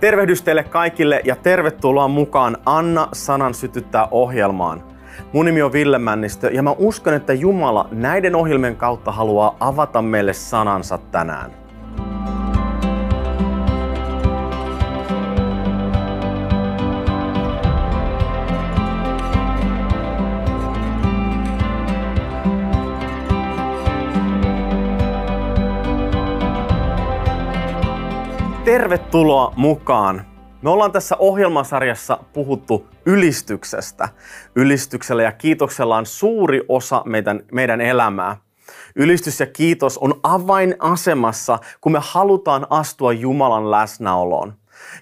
Tervehdys teille kaikille ja tervetuloa mukaan Anna sanan sytyttää ohjelmaan. Mun nimi on Ville Männistö ja mä uskon, että Jumala näiden ohjelmien kautta haluaa avata meille sanansa tänään. Tervetuloa mukaan. Me ollaan tässä ohjelmasarjassa puhuttu ylistyksestä. Ylistyksellä ja kiitoksella on suuri osa meidän, meidän elämää. Ylistys ja kiitos on avainasemassa, kun me halutaan astua Jumalan läsnäoloon.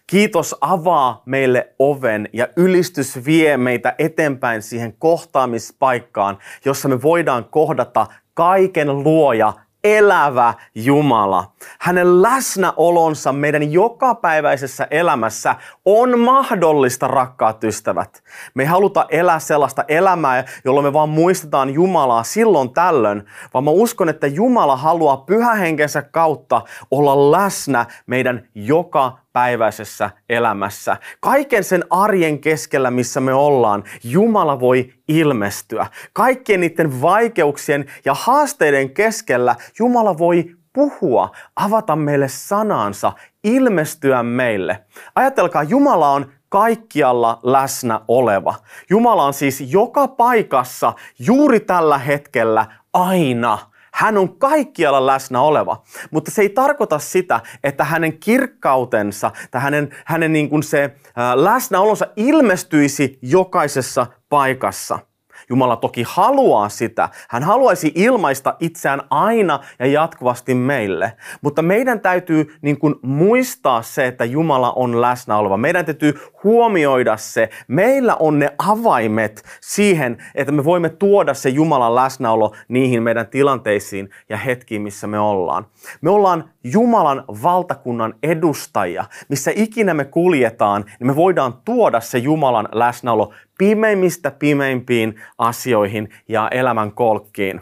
Kiitos avaa meille oven ja ylistys vie meitä eteenpäin siihen kohtaamispaikkaan, jossa me voidaan kohdata kaiken luoja elävä Jumala. Hänen läsnäolonsa meidän jokapäiväisessä elämässä on mahdollista, rakkaat ystävät. Me ei haluta elää sellaista elämää, jolloin me vaan muistetaan Jumalaa silloin tällöin, vaan mä uskon, että Jumala haluaa pyhähenkensä kautta olla läsnä meidän joka päiväisessä elämässä. Kaiken sen arjen keskellä, missä me ollaan, Jumala voi ilmestyä. Kaikkien niiden vaikeuksien ja haasteiden keskellä Jumala voi puhua, avata meille sanansa, ilmestyä meille. Ajatelkaa, Jumala on kaikkialla läsnä oleva. Jumala on siis joka paikassa juuri tällä hetkellä aina. Hän on kaikkialla läsnä oleva, mutta se ei tarkoita sitä, että hänen kirkkautensa tai hänen, hänen niin kuin se läsnäolonsa ilmestyisi jokaisessa paikassa – Jumala toki haluaa sitä. Hän haluaisi ilmaista itseään aina ja jatkuvasti meille. Mutta meidän täytyy niin kuin muistaa se, että Jumala on läsnä oleva. Meidän täytyy huomioida se. Meillä on ne avaimet siihen, että me voimme tuoda se Jumalan läsnäolo niihin meidän tilanteisiin ja hetkiin, missä me ollaan. Me ollaan Jumalan valtakunnan edustajia. Missä ikinä me kuljetaan, niin me voidaan tuoda se Jumalan läsnäolo pimeimmistä pimeimpiin asioihin ja elämän kolkkiin.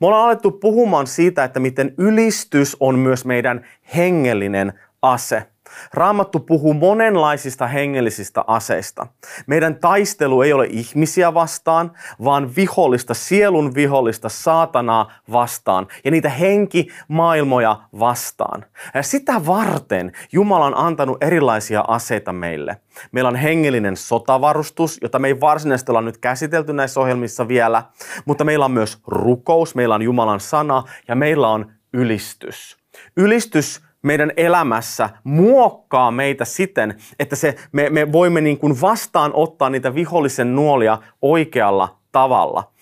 Me ollaan alettu puhumaan siitä, että miten ylistys on myös meidän hengellinen ase. Raamattu puhuu monenlaisista hengellisistä aseista. Meidän taistelu ei ole ihmisiä vastaan, vaan vihollista, sielun vihollista, saatanaa vastaan ja niitä henkimaailmoja vastaan. Ja sitä varten Jumala on antanut erilaisia aseita meille. Meillä on hengellinen sotavarustus, jota me ei varsinaisesti olla nyt käsitelty näissä ohjelmissa vielä, mutta meillä on myös rukous, meillä on Jumalan sana ja meillä on ylistys. Ylistys meidän elämässä muokkaa meitä siten, että se, me, me voimme niin kuin vastaanottaa niitä vihollisen nuolia oikealla tavalla.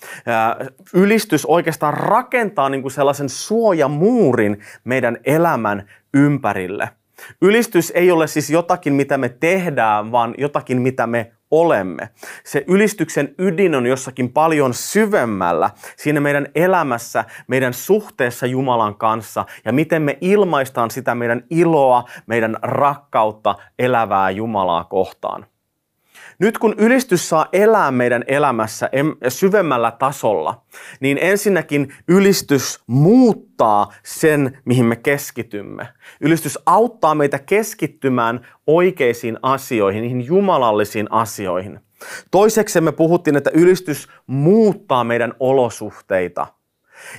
Ylistys oikeastaan rakentaa niin kuin sellaisen suojamuurin meidän elämän ympärille. Ylistys ei ole siis jotakin, mitä me tehdään, vaan jotakin, mitä me olemme. Se ylistyksen ydin on jossakin paljon syvemmällä siinä meidän elämässä, meidän suhteessa Jumalan kanssa ja miten me ilmaistaan sitä meidän iloa, meidän rakkautta elävää Jumalaa kohtaan. Nyt kun ylistys saa elää meidän elämässä syvemmällä tasolla, niin ensinnäkin ylistys muuttaa sen, mihin me keskitymme. Ylistys auttaa meitä keskittymään oikeisiin asioihin, niihin jumalallisiin asioihin. Toiseksi me puhuttiin, että ylistys muuttaa meidän olosuhteita.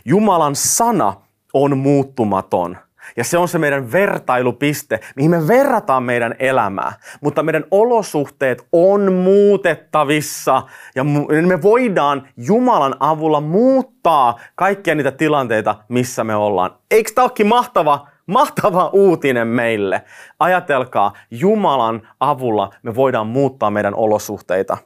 Jumalan sana on muuttumaton – ja se on se meidän vertailupiste, mihin me verrataan meidän elämää. Mutta meidän olosuhteet on muutettavissa ja me voidaan Jumalan avulla muuttaa kaikkia niitä tilanteita, missä me ollaan. Eikö tämä olekin mahtava, mahtava uutinen meille? Ajatelkaa, Jumalan avulla me voidaan muuttaa meidän olosuhteita.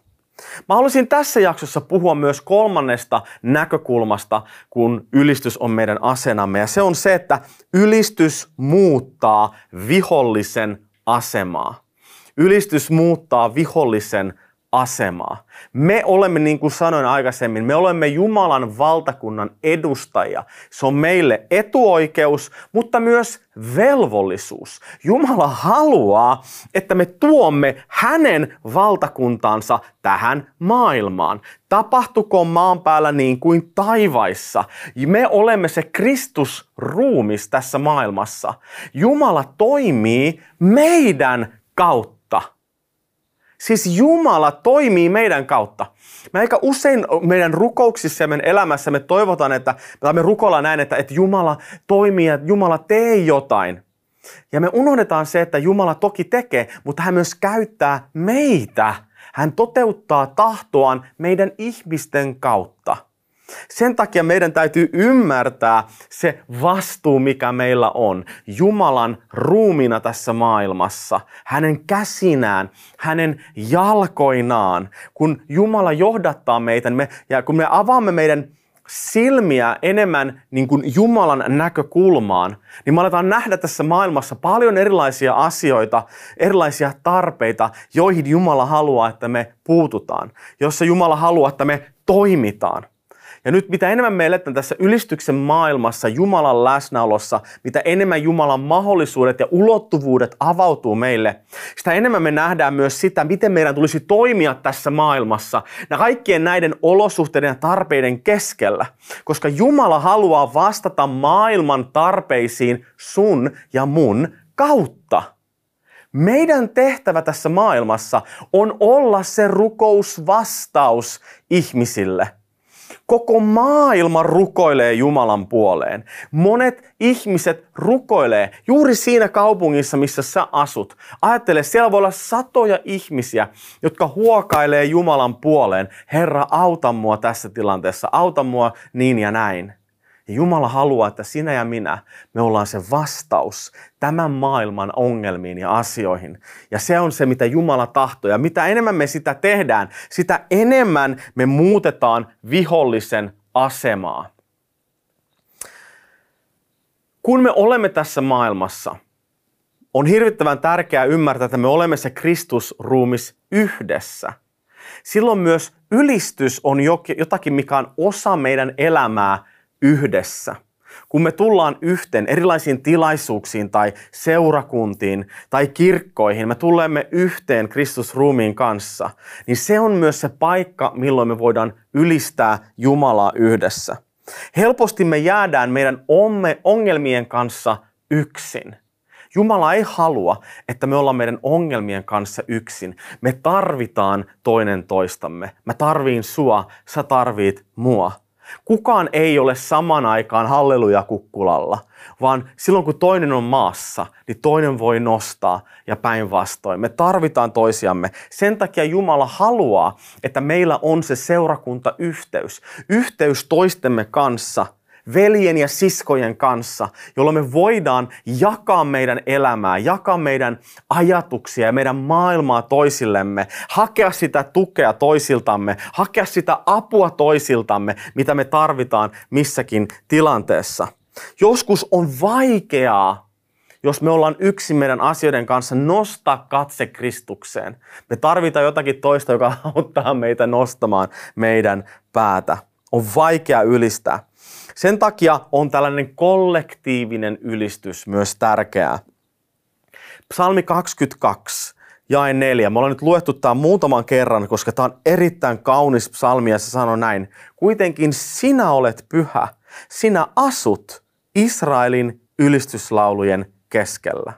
Mä haluaisin tässä jaksossa puhua myös kolmannesta näkökulmasta, kun ylistys on meidän asenamme. Ja se on se, että ylistys muuttaa vihollisen asemaa. Ylistys muuttaa vihollisen asemaa. Me olemme, niin kuin sanoin aikaisemmin, me olemme Jumalan valtakunnan edustajia. Se on meille etuoikeus, mutta myös velvollisuus. Jumala haluaa, että me tuomme hänen valtakuntaansa tähän maailmaan. Tapahtuko maan päällä niin kuin taivaissa. Me olemme se Kristusruumis tässä maailmassa. Jumala toimii meidän kautta. Siis Jumala toimii meidän kautta. Me aika usein meidän rukouksissa ja meidän elämässä me toivotaan, että me rukoilla näin, että, että Jumala toimii ja Jumala tee jotain. Ja me unohdetaan se, että Jumala toki tekee, mutta hän myös käyttää meitä. Hän toteuttaa tahtoaan meidän ihmisten kautta. Sen takia meidän täytyy ymmärtää se vastuu, mikä meillä on Jumalan ruumina tässä maailmassa, hänen käsinään, hänen jalkoinaan. Kun Jumala johdattaa meitä me, ja kun me avaamme meidän silmiä enemmän niin kuin Jumalan näkökulmaan, niin me aletaan nähdä tässä maailmassa paljon erilaisia asioita, erilaisia tarpeita, joihin Jumala haluaa, että me puututaan, jossa Jumala haluaa, että me toimitaan. Ja nyt mitä enemmän me eletään tässä ylistyksen maailmassa, Jumalan läsnäolossa, mitä enemmän Jumalan mahdollisuudet ja ulottuvuudet avautuu meille, sitä enemmän me nähdään myös sitä, miten meidän tulisi toimia tässä maailmassa ja kaikkien näiden olosuhteiden ja tarpeiden keskellä. Koska Jumala haluaa vastata maailman tarpeisiin sun ja mun kautta. Meidän tehtävä tässä maailmassa on olla se rukousvastaus ihmisille – Koko maailma rukoilee Jumalan puoleen. Monet ihmiset rukoilee juuri siinä kaupungissa, missä sä asut. Ajattele, siellä voi olla satoja ihmisiä, jotka huokailee Jumalan puoleen. Herra, auta mua tässä tilanteessa, auta mua niin ja näin. Ja Jumala haluaa, että sinä ja minä, me ollaan se vastaus tämän maailman ongelmiin ja asioihin. Ja se on se, mitä Jumala tahtoo. Ja mitä enemmän me sitä tehdään, sitä enemmän me muutetaan vihollisen asemaa. Kun me olemme tässä maailmassa, on hirvittävän tärkeää ymmärtää, että me olemme se Kristusruumis yhdessä. Silloin myös ylistys on jotakin, mikä on osa meidän elämää yhdessä. Kun me tullaan yhteen erilaisiin tilaisuuksiin tai seurakuntiin tai kirkkoihin, me tulemme yhteen Kristusruumiin kanssa, niin se on myös se paikka, milloin me voidaan ylistää Jumalaa yhdessä. Helposti me jäädään meidän ongelmien kanssa yksin. Jumala ei halua, että me ollaan meidän ongelmien kanssa yksin. Me tarvitaan toinen toistamme. Mä tarviin sua, sä tarvit mua. Kukaan ei ole saman aikaan halleluja kukkulalla, vaan silloin kun toinen on maassa, niin toinen voi nostaa ja päinvastoin. Me tarvitaan toisiamme. Sen takia Jumala haluaa, että meillä on se seurakuntayhteys. Yhteys toistemme kanssa – veljen ja siskojen kanssa, jolloin me voidaan jakaa meidän elämää, jakaa meidän ajatuksia ja meidän maailmaa toisillemme, hakea sitä tukea toisiltamme, hakea sitä apua toisiltamme, mitä me tarvitaan missäkin tilanteessa. Joskus on vaikeaa jos me ollaan yksin meidän asioiden kanssa, nostaa katse Kristukseen. Me tarvitaan jotakin toista, joka auttaa meitä nostamaan meidän päätä. On vaikea ylistää. Sen takia on tällainen kollektiivinen ylistys myös tärkeää. Psalmi 22, jae 4. Me ollaan nyt luettu tämä muutaman kerran, koska tämä on erittäin kaunis psalmi ja se sanoo näin. Kuitenkin sinä olet pyhä, sinä asut Israelin ylistyslaulujen keskellä.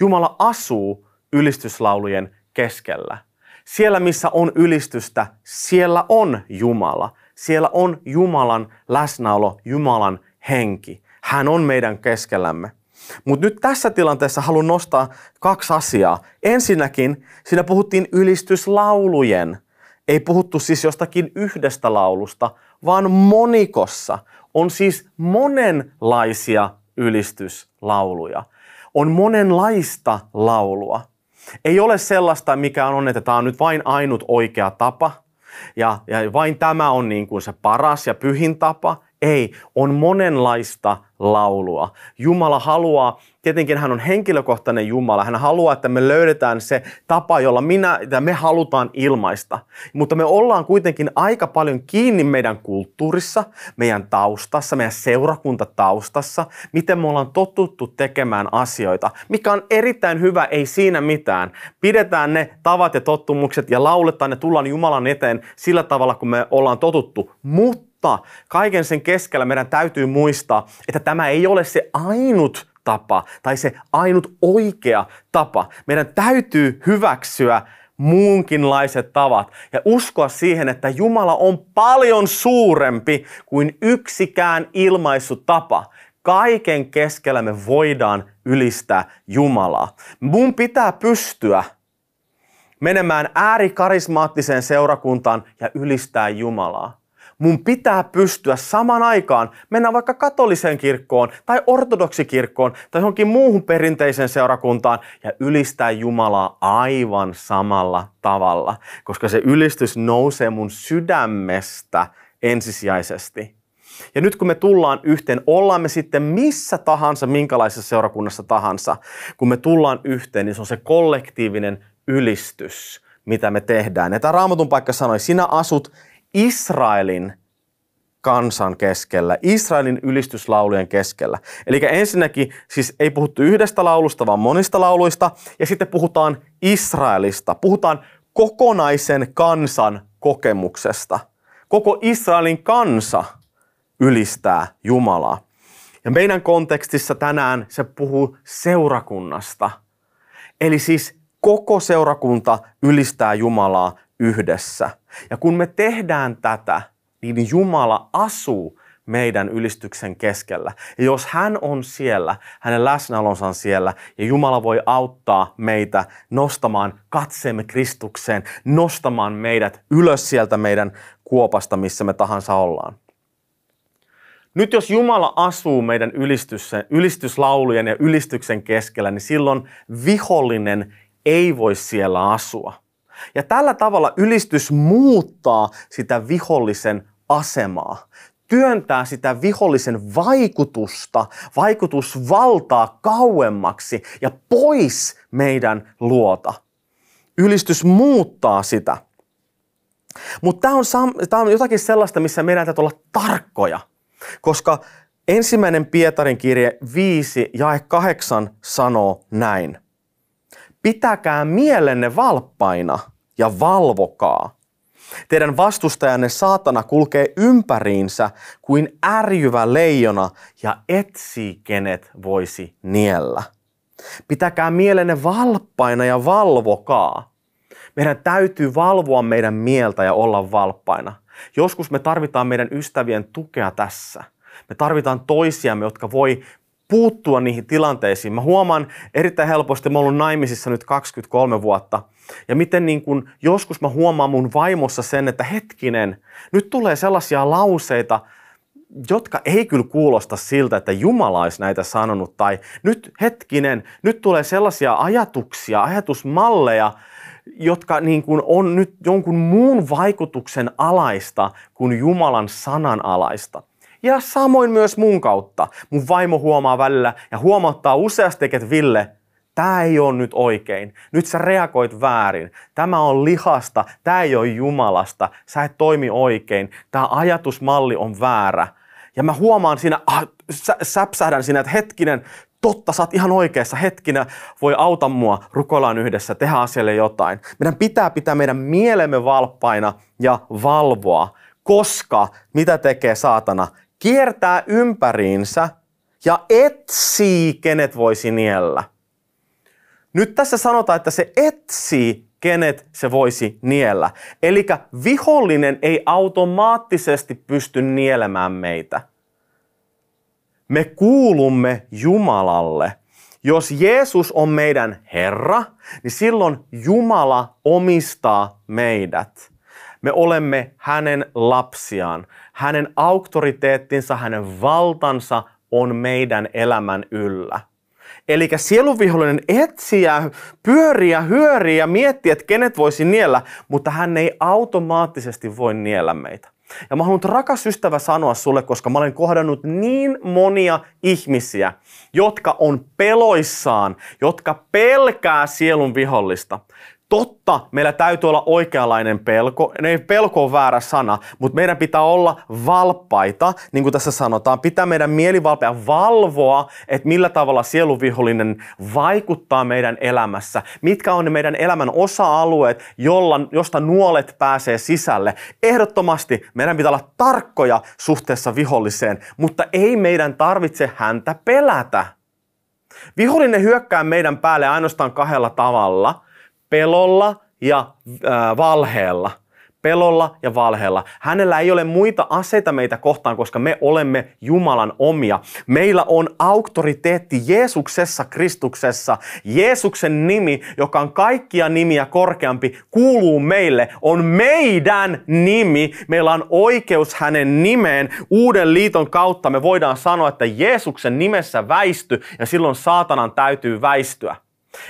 Jumala asuu ylistyslaulujen keskellä. Siellä, missä on ylistystä, siellä on Jumala. Siellä on Jumalan läsnäolo, Jumalan henki. Hän on meidän keskellämme. Mutta nyt tässä tilanteessa haluan nostaa kaksi asiaa. Ensinnäkin siinä puhuttiin ylistyslaulujen. Ei puhuttu siis jostakin yhdestä laulusta, vaan monikossa on siis monenlaisia ylistyslauluja. On monenlaista laulua. Ei ole sellaista, mikä on, että tämä on nyt vain ainut oikea tapa – ja, ja vain tämä on niin kuin se paras ja pyhin tapa. Ei, on monenlaista laulua. Jumala haluaa, tietenkin hän on henkilökohtainen Jumala, hän haluaa, että me löydetään se tapa, jolla minä, että me halutaan ilmaista. Mutta me ollaan kuitenkin aika paljon kiinni meidän kulttuurissa, meidän taustassa, meidän seurakuntataustassa, miten me ollaan totuttu tekemään asioita, mikä on erittäin hyvä, ei siinä mitään. Pidetään ne tavat ja tottumukset ja lauletaan ne, tullaan Jumalan eteen sillä tavalla, kun me ollaan totuttu. Mutta mutta kaiken sen keskellä meidän täytyy muistaa, että tämä ei ole se ainut tapa tai se ainut oikea tapa. Meidän täytyy hyväksyä muunkinlaiset tavat ja uskoa siihen, että Jumala on paljon suurempi kuin yksikään ilmaisutapa. Kaiken keskellä me voidaan ylistää Jumalaa. Mun pitää pystyä menemään äärikarismaattiseen seurakuntaan ja ylistää Jumalaa mun pitää pystyä saman aikaan mennä vaikka katoliseen kirkkoon tai ortodoksikirkkoon tai johonkin muuhun perinteiseen seurakuntaan ja ylistää Jumalaa aivan samalla tavalla, koska se ylistys nousee mun sydämestä ensisijaisesti. Ja nyt kun me tullaan yhteen, ollaan me sitten missä tahansa, minkälaisessa seurakunnassa tahansa, kun me tullaan yhteen, niin se on se kollektiivinen ylistys, mitä me tehdään. Ja tämä raamatun paikka sanoi, sinä asut Israelin kansan keskellä, Israelin ylistyslaulujen keskellä. Eli ensinnäkin siis ei puhuttu yhdestä laulusta, vaan monista lauluista, ja sitten puhutaan Israelista, puhutaan kokonaisen kansan kokemuksesta. Koko Israelin kansa ylistää Jumalaa. Ja meidän kontekstissa tänään se puhuu seurakunnasta. Eli siis koko seurakunta ylistää Jumalaa yhdessä. Ja kun me tehdään tätä, niin Jumala asuu meidän ylistyksen keskellä. Ja jos hän on siellä, hänen läsnäolonsa on siellä, ja Jumala voi auttaa meitä nostamaan katseemme Kristukseen, nostamaan meidät ylös sieltä meidän kuopasta, missä me tahansa ollaan. Nyt jos Jumala asuu meidän ylistyslaulujen ja ylistyksen keskellä, niin silloin vihollinen ei voi siellä asua. Ja tällä tavalla ylistys muuttaa sitä vihollisen asemaa, työntää sitä vihollisen vaikutusta, vaikutusvaltaa kauemmaksi ja pois meidän luota. Ylistys muuttaa sitä. Mutta tämä on, tää on jotakin sellaista, missä meidän täytyy olla tarkkoja, koska ensimmäinen Pietarin kirje 5 ja 8 sanoo näin – Pitäkää mielenne valppaina ja valvokaa. Teidän vastustajanne saatana kulkee ympäriinsä kuin ärjyvä leijona ja etsii kenet voisi niellä. Pitäkää mielenne valppaina ja valvokaa. Meidän täytyy valvoa meidän mieltä ja olla valppaina. Joskus me tarvitaan meidän ystävien tukea tässä. Me tarvitaan toisiamme, jotka voi puuttua niihin tilanteisiin. Mä huomaan erittäin helposti, mä oon ollut naimisissa nyt 23 vuotta, ja miten niin kun joskus mä huomaan mun vaimossa sen, että hetkinen, nyt tulee sellaisia lauseita, jotka ei kyllä kuulosta siltä, että Jumala olisi näitä sanonut, tai nyt hetkinen, nyt tulee sellaisia ajatuksia, ajatusmalleja, jotka niin kuin on nyt jonkun muun vaikutuksen alaista kuin Jumalan sanan alaista. Ja samoin myös mun kautta. Mun vaimo huomaa välillä ja huomauttaa useasti, että Ville, tämä ei ole nyt oikein. Nyt sä reagoit väärin. Tämä on lihasta, tämä ei ole Jumalasta. Sä et toimi oikein. Tämä ajatusmalli on väärä. Ja mä huomaan siinä, ah, sä, säpsähdän siinä, että hetkinen, totta, sä oot ihan oikeassa, hetkinen, voi auta mua, rukoillaan yhdessä, tehdä asialle jotain. Meidän pitää pitää meidän mielemme valppaina ja valvoa, koska mitä tekee saatana? Kiertää ympäriinsä ja etsii, kenet voisi niellä. Nyt tässä sanotaan, että se etsii, kenet se voisi niellä. Eli vihollinen ei automaattisesti pysty nielemään meitä. Me kuulumme Jumalalle. Jos Jeesus on meidän Herra, niin silloin Jumala omistaa meidät. Me olemme hänen lapsiaan. Hänen auktoriteettinsa, hänen valtansa on meidän elämän yllä. Eli sieluvihollinen etsiä, pyöriä, hyöriä ja miettiä, että kenet voisi niellä, mutta hän ei automaattisesti voi niellä meitä. Ja mä haluan rakas ystävä sanoa sulle, koska mä olen kohdannut niin monia ihmisiä, jotka on peloissaan, jotka pelkää sielun vihollista. Totta, meillä täytyy olla oikeanlainen pelko. Ei pelko on väärä sana, mutta meidän pitää olla valppaita, niin kuin tässä sanotaan. Pitää meidän mielivalpea valvoa, että millä tavalla sieluvihollinen vaikuttaa meidän elämässä. Mitkä on ne meidän elämän osa-alueet, jolla, josta nuolet pääsee sisälle. Ehdottomasti meidän pitää olla tarkkoja suhteessa viholliseen, mutta ei meidän tarvitse häntä pelätä. Vihollinen hyökkää meidän päälle ainoastaan kahdella tavalla – pelolla ja äh, valheella. Pelolla ja valheella. Hänellä ei ole muita aseita meitä kohtaan, koska me olemme Jumalan omia. Meillä on auktoriteetti Jeesuksessa, Kristuksessa. Jeesuksen nimi, joka on kaikkia nimiä korkeampi, kuuluu meille, on meidän nimi. Meillä on oikeus hänen nimeen. Uuden liiton kautta me voidaan sanoa, että Jeesuksen nimessä väisty ja silloin saatanan täytyy väistyä.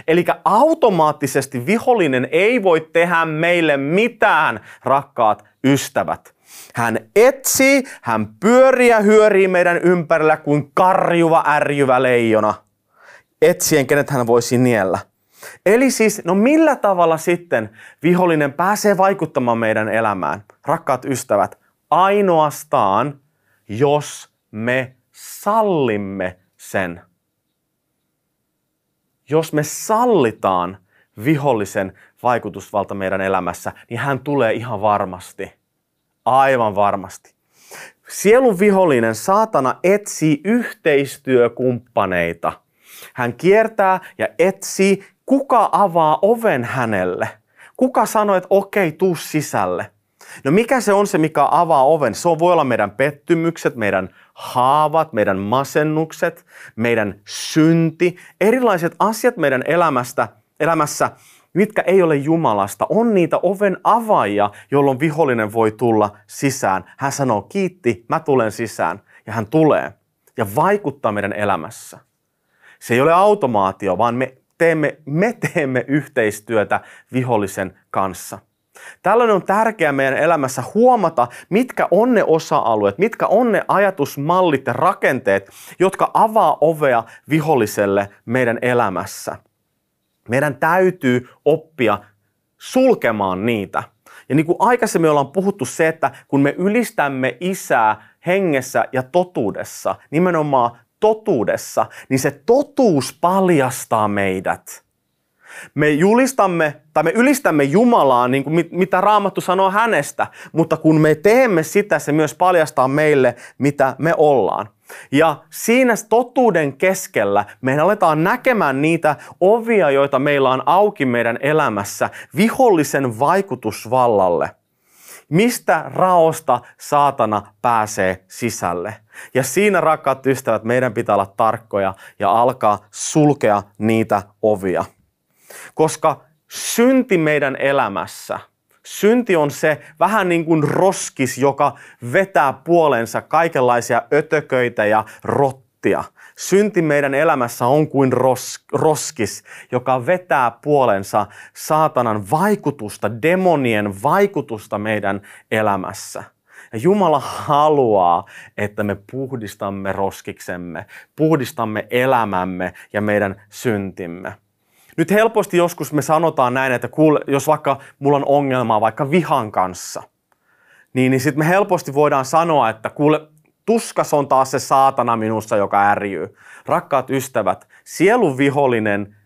Eli automaattisesti vihollinen ei voi tehdä meille mitään, rakkaat ystävät. Hän etsii, hän pyörii ja hyörii meidän ympärillä kuin karjuva, ärjyvä leijona. Etsien, kenet hän voisi niellä. Eli siis, no millä tavalla sitten vihollinen pääsee vaikuttamaan meidän elämään? Rakkaat ystävät, ainoastaan jos me sallimme sen jos me sallitaan vihollisen vaikutusvalta meidän elämässä, niin hän tulee ihan varmasti. Aivan varmasti. Sielun vihollinen, saatana, etsii yhteistyökumppaneita. Hän kiertää ja etsii, kuka avaa oven hänelle. Kuka sanoo, että okei, tuu sisälle. No mikä se on se, mikä avaa oven? Se voi olla meidän pettymykset, meidän haavat, meidän masennukset, meidän synti, erilaiset asiat meidän elämästä, elämässä, mitkä ei ole Jumalasta, on niitä oven avaajia, jolloin vihollinen voi tulla sisään. Hän sanoo, kiitti, mä tulen sisään. Ja hän tulee ja vaikuttaa meidän elämässä. Se ei ole automaatio, vaan me teemme, me teemme yhteistyötä vihollisen kanssa. Tällöin on tärkeää meidän elämässä huomata, mitkä on ne osa-alueet, mitkä on ne ajatusmallit ja rakenteet, jotka avaa ovea viholliselle meidän elämässä. Meidän täytyy oppia sulkemaan niitä. Ja niin kuin aikaisemmin ollaan puhuttu se, että kun me ylistämme isää hengessä ja totuudessa, nimenomaan totuudessa, niin se totuus paljastaa meidät me julistamme tai me ylistämme Jumalaa, niin kuin mitä Raamattu sanoo hänestä, mutta kun me teemme sitä, se myös paljastaa meille, mitä me ollaan. Ja siinä totuuden keskellä me aletaan näkemään niitä ovia, joita meillä on auki meidän elämässä vihollisen vaikutusvallalle. Mistä raosta saatana pääsee sisälle? Ja siinä, rakkaat ystävät, meidän pitää olla tarkkoja ja alkaa sulkea niitä ovia. Koska synti meidän elämässä, synti on se vähän niin kuin roskis, joka vetää puolensa kaikenlaisia ötököitä ja rottia. Synti meidän elämässä on kuin ros, roskis, joka vetää puolensa saatanan vaikutusta, demonien vaikutusta meidän elämässä. Ja Jumala haluaa, että me puhdistamme roskiksemme, puhdistamme elämämme ja meidän syntimme. Nyt helposti joskus me sanotaan näin, että kuule, jos vaikka mulla on ongelmaa vaikka vihan kanssa, niin, niin sitten me helposti voidaan sanoa, että kuule, tuskas on taas se saatana minussa, joka ärjyy. Rakkaat ystävät, sielun vihollinen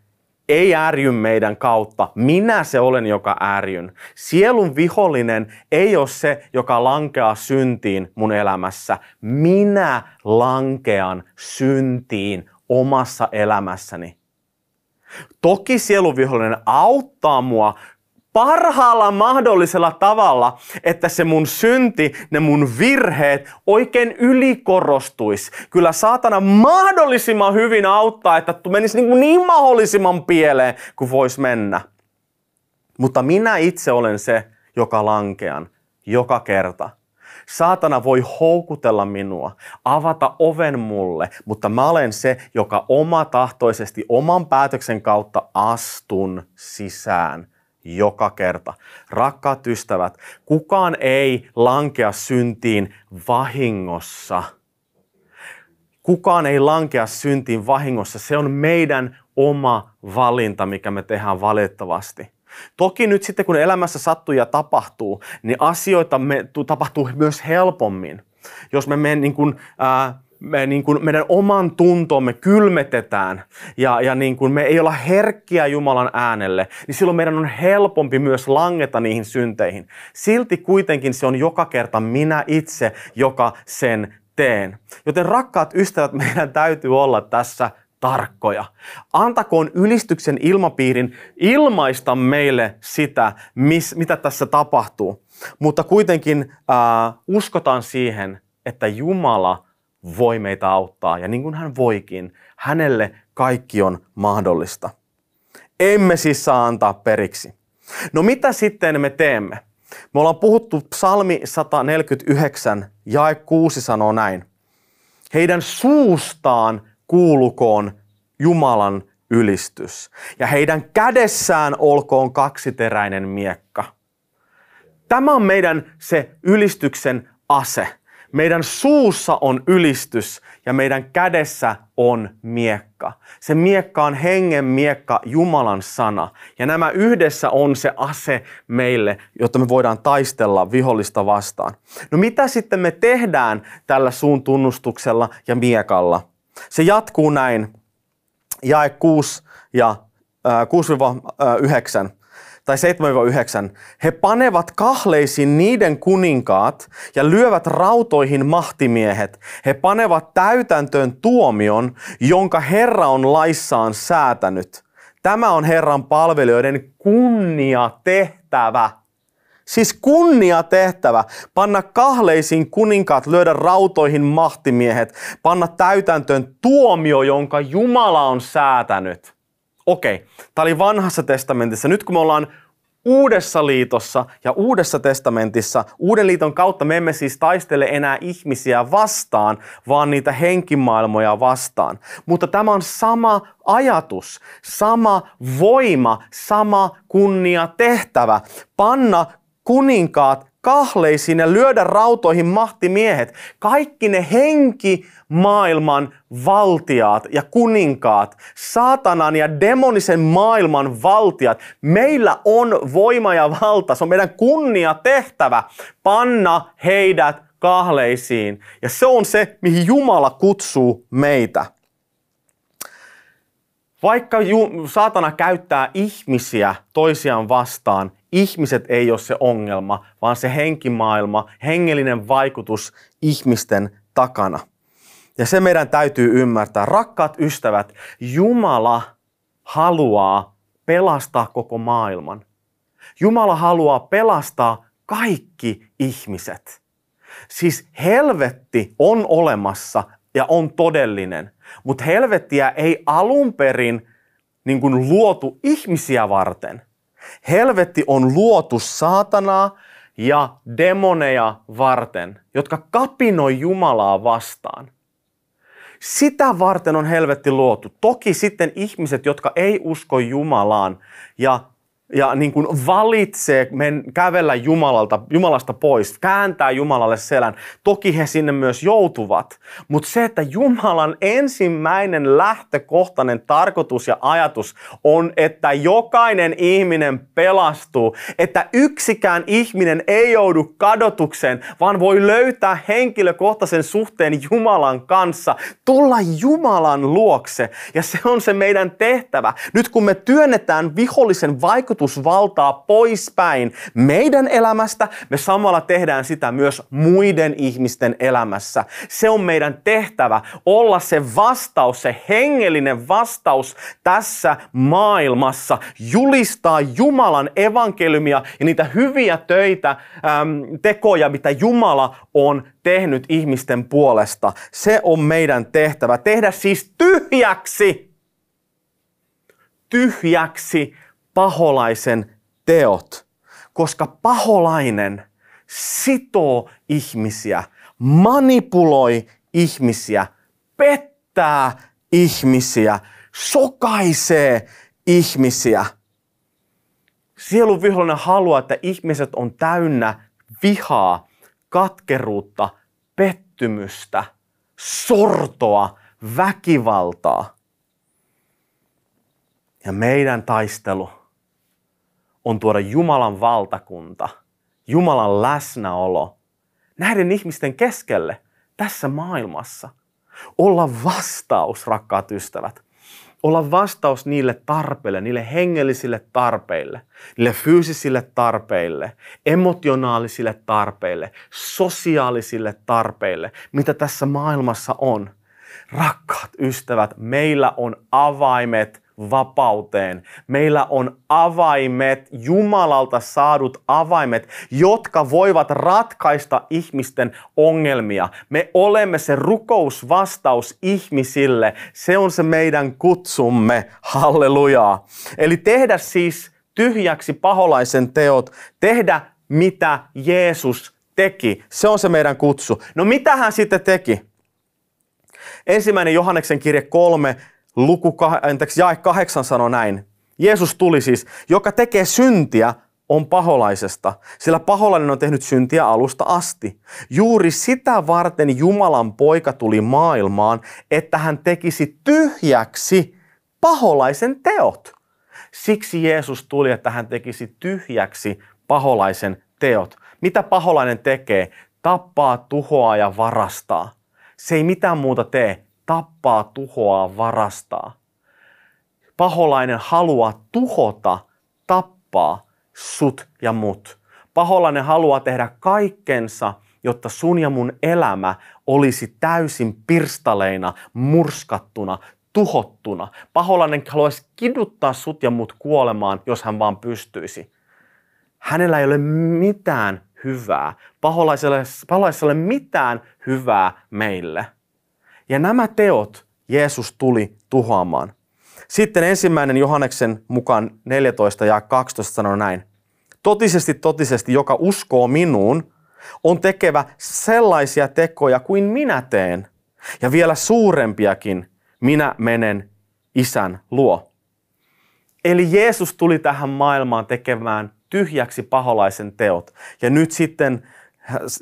ei ärjy meidän kautta. Minä se olen, joka ärjyn. Sielun vihollinen ei ole se, joka lankeaa syntiin mun elämässä. Minä lankean syntiin omassa elämässäni. Toki sieluvihollinen auttaa mua parhaalla mahdollisella tavalla, että se mun synti, ne mun virheet oikein ylikorostuisi. Kyllä saatana mahdollisimman hyvin auttaa, että menisi niin, niin mahdollisimman pieleen kuin voisi mennä. Mutta minä itse olen se, joka lankean joka kerta. Saatana voi houkutella minua, avata oven mulle, mutta mä olen se, joka oma tahtoisesti oman päätöksen kautta astun sisään joka kerta. Rakkaat ystävät, kukaan ei lankea syntiin vahingossa. Kukaan ei lankea syntiin vahingossa. Se on meidän oma valinta, mikä me tehdään valitettavasti. Toki nyt sitten, kun elämässä sattuu ja tapahtuu, niin asioita me, tapahtuu myös helpommin. Jos me, me, niin kuin, ää, me niin kuin meidän oman tuntomme kylmetetään ja, ja niin kuin me ei olla herkkiä Jumalan äänelle, niin silloin meidän on helpompi myös langeta niihin synteihin. Silti kuitenkin se on joka kerta minä itse, joka sen teen. Joten rakkaat ystävät, meidän täytyy olla tässä tarkkoja. Antakoon ylistyksen ilmapiirin ilmaista meille sitä, mis, mitä tässä tapahtuu. Mutta kuitenkin äh, uskotaan siihen, että Jumala voi meitä auttaa. Ja niin kuin hän voikin, hänelle kaikki on mahdollista. Emme siis saa antaa periksi. No mitä sitten me teemme? Me ollaan puhuttu psalmi 149, jae 6 sanoo näin. Heidän suustaan kuulukoon Jumalan ylistys. Ja heidän kädessään olkoon kaksiteräinen miekka. Tämä on meidän se ylistyksen ase. Meidän suussa on ylistys ja meidän kädessä on miekka. Se miekka on hengen miekka, Jumalan sana. Ja nämä yhdessä on se ase meille, jotta me voidaan taistella vihollista vastaan. No mitä sitten me tehdään tällä suun tunnustuksella ja miekalla? Se jatkuu näin, jae 6 ja äh, 6-9 tai 7-9. He panevat kahleisiin niiden kuninkaat ja lyövät rautoihin mahtimiehet. He panevat täytäntöön tuomion, jonka Herra on laissaan säätänyt. Tämä on Herran palvelijoiden kunnia tehtävä. Siis kunnia tehtävä, panna kahleisiin kuninkaat, lyödä rautoihin mahtimiehet, panna täytäntöön tuomio, jonka Jumala on säätänyt. Okei, tämä oli vanhassa testamentissa. Nyt kun me ollaan Uudessa liitossa ja Uudessa testamentissa, Uuden liiton kautta me emme siis taistele enää ihmisiä vastaan, vaan niitä henkimaailmoja vastaan. Mutta tämä on sama ajatus, sama voima, sama kunnia tehtävä. Panna kuninkaat kahleisiin ja lyödä rautoihin mahtimiehet. Kaikki ne henki maailman valtiaat ja kuninkaat, saatanan ja demonisen maailman valtiat. Meillä on voima ja valta, se on meidän kunnia tehtävä panna heidät kahleisiin. Ja se on se, mihin Jumala kutsuu meitä. Vaikka saatana käyttää ihmisiä toisiaan vastaan, ihmiset ei ole se ongelma, vaan se henkimaailma, hengellinen vaikutus ihmisten takana. Ja se meidän täytyy ymmärtää. Rakkaat ystävät, Jumala haluaa pelastaa koko maailman. Jumala haluaa pelastaa kaikki ihmiset. Siis helvetti on olemassa ja on todellinen, mutta helvettiä ei alun perin niin kuin luotu ihmisiä varten – Helvetti on luotu saatanaa ja demoneja varten, jotka kapinoi Jumalaa vastaan. Sitä varten on helvetti luotu. Toki sitten ihmiset, jotka ei usko Jumalaan ja ja niin kuin valitsee men, kävellä Jumalalta, Jumalasta pois, kääntää Jumalalle selän. Toki he sinne myös joutuvat, mutta se, että Jumalan ensimmäinen lähtökohtainen tarkoitus ja ajatus on, että jokainen ihminen pelastuu, että yksikään ihminen ei joudu kadotukseen, vaan voi löytää henkilökohtaisen suhteen Jumalan kanssa, tulla Jumalan luokse. Ja se on se meidän tehtävä. Nyt kun me työnnetään vihollisen vaikutus vaikutusvaltaa poispäin meidän elämästä, me samalla tehdään sitä myös muiden ihmisten elämässä. Se on meidän tehtävä olla se vastaus, se hengellinen vastaus tässä maailmassa, julistaa Jumalan evankeliumia ja niitä hyviä töitä, äm, tekoja, mitä Jumala on tehnyt ihmisten puolesta. Se on meidän tehtävä. Tehdä siis tyhjäksi tyhjäksi paholaisen teot, koska paholainen sitoo ihmisiä, manipuloi ihmisiä, pettää ihmisiä, sokaisee ihmisiä. Sielun vihollinen haluaa, että ihmiset on täynnä vihaa, katkeruutta, pettymystä, sortoa, väkivaltaa. Ja meidän taistelu on tuoda Jumalan valtakunta, Jumalan läsnäolo näiden ihmisten keskelle tässä maailmassa. Olla vastaus, rakkaat ystävät. Olla vastaus niille tarpeille, niille hengellisille tarpeille, niille fyysisille tarpeille, emotionaalisille tarpeille, sosiaalisille tarpeille, mitä tässä maailmassa on. Rakkaat ystävät, meillä on avaimet vapauteen. Meillä on avaimet, Jumalalta saadut avaimet, jotka voivat ratkaista ihmisten ongelmia. Me olemme se rukousvastaus ihmisille. Se on se meidän kutsumme. Hallelujaa. Eli tehdä siis tyhjäksi paholaisen teot, tehdä mitä Jeesus teki. Se on se meidän kutsu. No mitä hän sitten teki? Ensimmäinen Johanneksen kirje 3, luku, anteeksi, jae 8 sanoo näin. Jeesus tuli siis, joka tekee syntiä, on paholaisesta, sillä paholainen on tehnyt syntiä alusta asti. Juuri sitä varten Jumalan poika tuli maailmaan, että hän tekisi tyhjäksi paholaisen teot. Siksi Jeesus tuli, että hän tekisi tyhjäksi paholaisen teot. Mitä paholainen tekee? Tappaa, tuhoaa ja varastaa. Se ei mitään muuta tee tappaa, tuhoaa, varastaa. Paholainen haluaa tuhota, tappaa sut ja mut. Paholainen haluaa tehdä kaikkensa, jotta sun ja mun elämä olisi täysin pirstaleina, murskattuna, tuhottuna. Paholainen haluaisi kiduttaa sut ja mut kuolemaan, jos hän vaan pystyisi. Hänellä ei ole mitään hyvää. Paholaiselle, paholaiselle mitään hyvää meille. Ja nämä teot Jeesus tuli tuhoamaan. Sitten ensimmäinen Johanneksen mukaan 14 ja 12 sanoo näin. Totisesti, totisesti, joka uskoo minuun, on tekevä sellaisia tekoja kuin minä teen. Ja vielä suurempiakin minä menen isän luo. Eli Jeesus tuli tähän maailmaan tekemään tyhjäksi paholaisen teot. Ja nyt sitten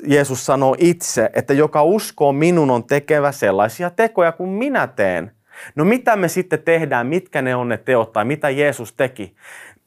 Jeesus sanoo itse, että joka uskoo minun on tekevä sellaisia tekoja kuin minä teen. No mitä me sitten tehdään, mitkä ne on ne teot tai mitä Jeesus teki?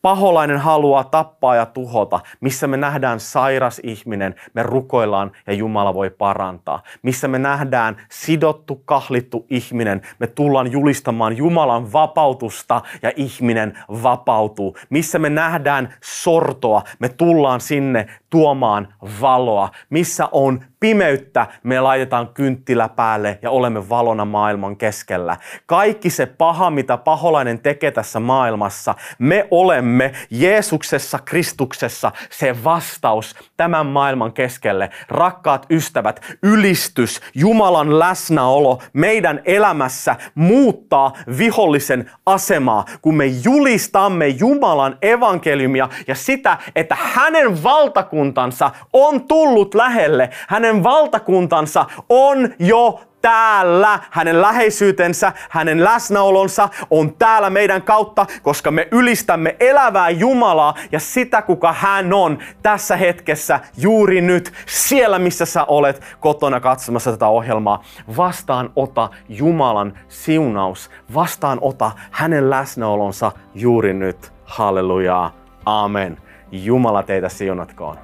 Paholainen haluaa tappaa ja tuhota. Missä me nähdään sairas ihminen, me rukoillaan ja Jumala voi parantaa. Missä me nähdään sidottu, kahlittu ihminen, me tullaan julistamaan Jumalan vapautusta ja ihminen vapautuu. Missä me nähdään sortoa, me tullaan sinne tuomaan valoa. Missä on pimeyttä, me laitetaan kynttilä päälle ja olemme valona maailman keskellä. Kaikki se paha, mitä paholainen tekee tässä maailmassa, me olemme Jeesuksessa, Kristuksessa se vastaus tämän maailman keskelle. Rakkaat ystävät, ylistys, Jumalan läsnäolo meidän elämässä muuttaa vihollisen asemaa, kun me julistamme Jumalan evankeliumia ja sitä, että hänen valtakuntansa on tullut lähelle. Hänen hänen valtakuntansa on jo täällä. Hänen läheisyytensä, hänen läsnäolonsa on täällä meidän kautta, koska me ylistämme elävää Jumalaa ja sitä, kuka hän on tässä hetkessä, juuri nyt, siellä missä sä olet kotona katsomassa tätä ohjelmaa. Vastaan ota Jumalan siunaus, vastaan ota hänen läsnäolonsa juuri nyt. Hallelujaa. Amen. Jumala teitä siunatkoon.